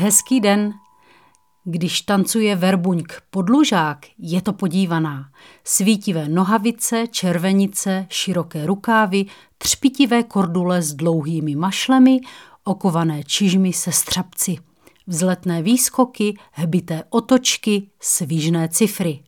Hezký den. Když tancuje verbuňk podlužák, je to podívaná. Svítivé nohavice, červenice, široké rukávy, třpitivé kordule s dlouhými mašlemi, okované čižmy se střapci. Vzletné výskoky, hbité otočky, svížné cifry.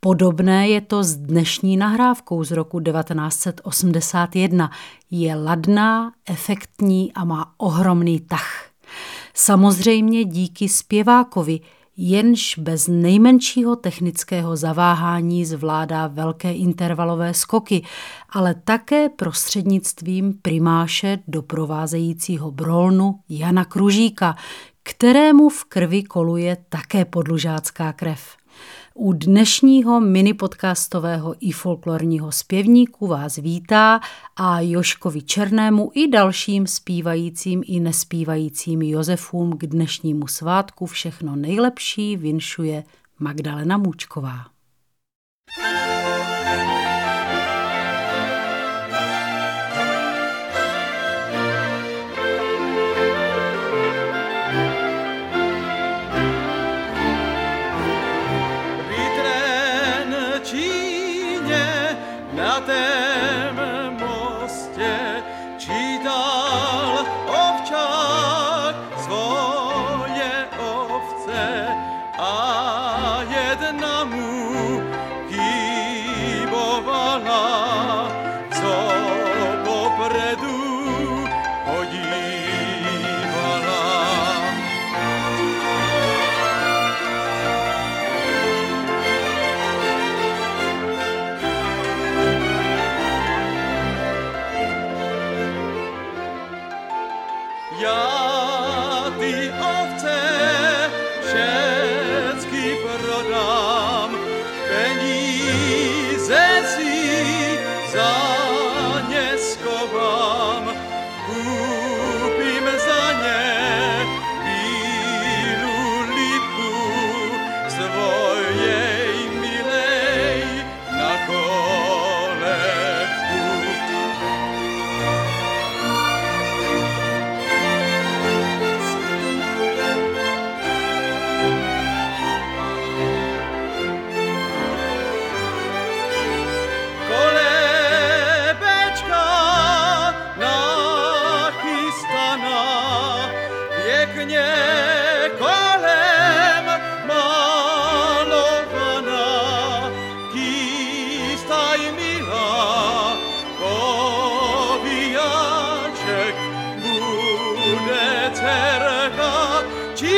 Podobné je to s dnešní nahrávkou z roku 1981. Je ladná, efektní a má ohromný tah. Samozřejmě díky zpěvákovi, jenž bez nejmenšího technického zaváhání zvládá velké intervalové skoky, ale také prostřednictvím primáše doprovázejícího brolnu Jana Kružíka, kterému v krvi koluje také podlužácká krev. U dnešního mini podcastového i folklorního zpěvníku vás vítá a Joškovi Černému i dalším zpívajícím i nespívajícím Josefům k dnešnímu svátku všechno nejlepší vinšuje Magdalena Můčková.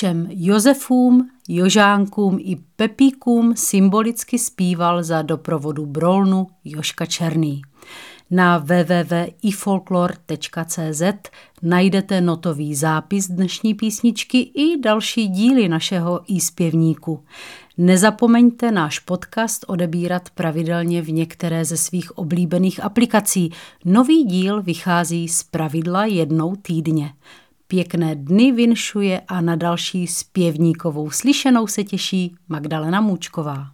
Všem Josefům, Jožánkům i Pepíkům symbolicky zpíval za doprovodu Brolnu Joška Černý. Na www.ifolklor.cz najdete notový zápis dnešní písničky i další díly našeho e-zpěvníku. Nezapomeňte náš podcast odebírat pravidelně v některé ze svých oblíbených aplikací. Nový díl vychází z pravidla jednou týdně. Pěkné dny vinšuje a na další zpěvníkovou slyšenou se těší Magdalena Můčková.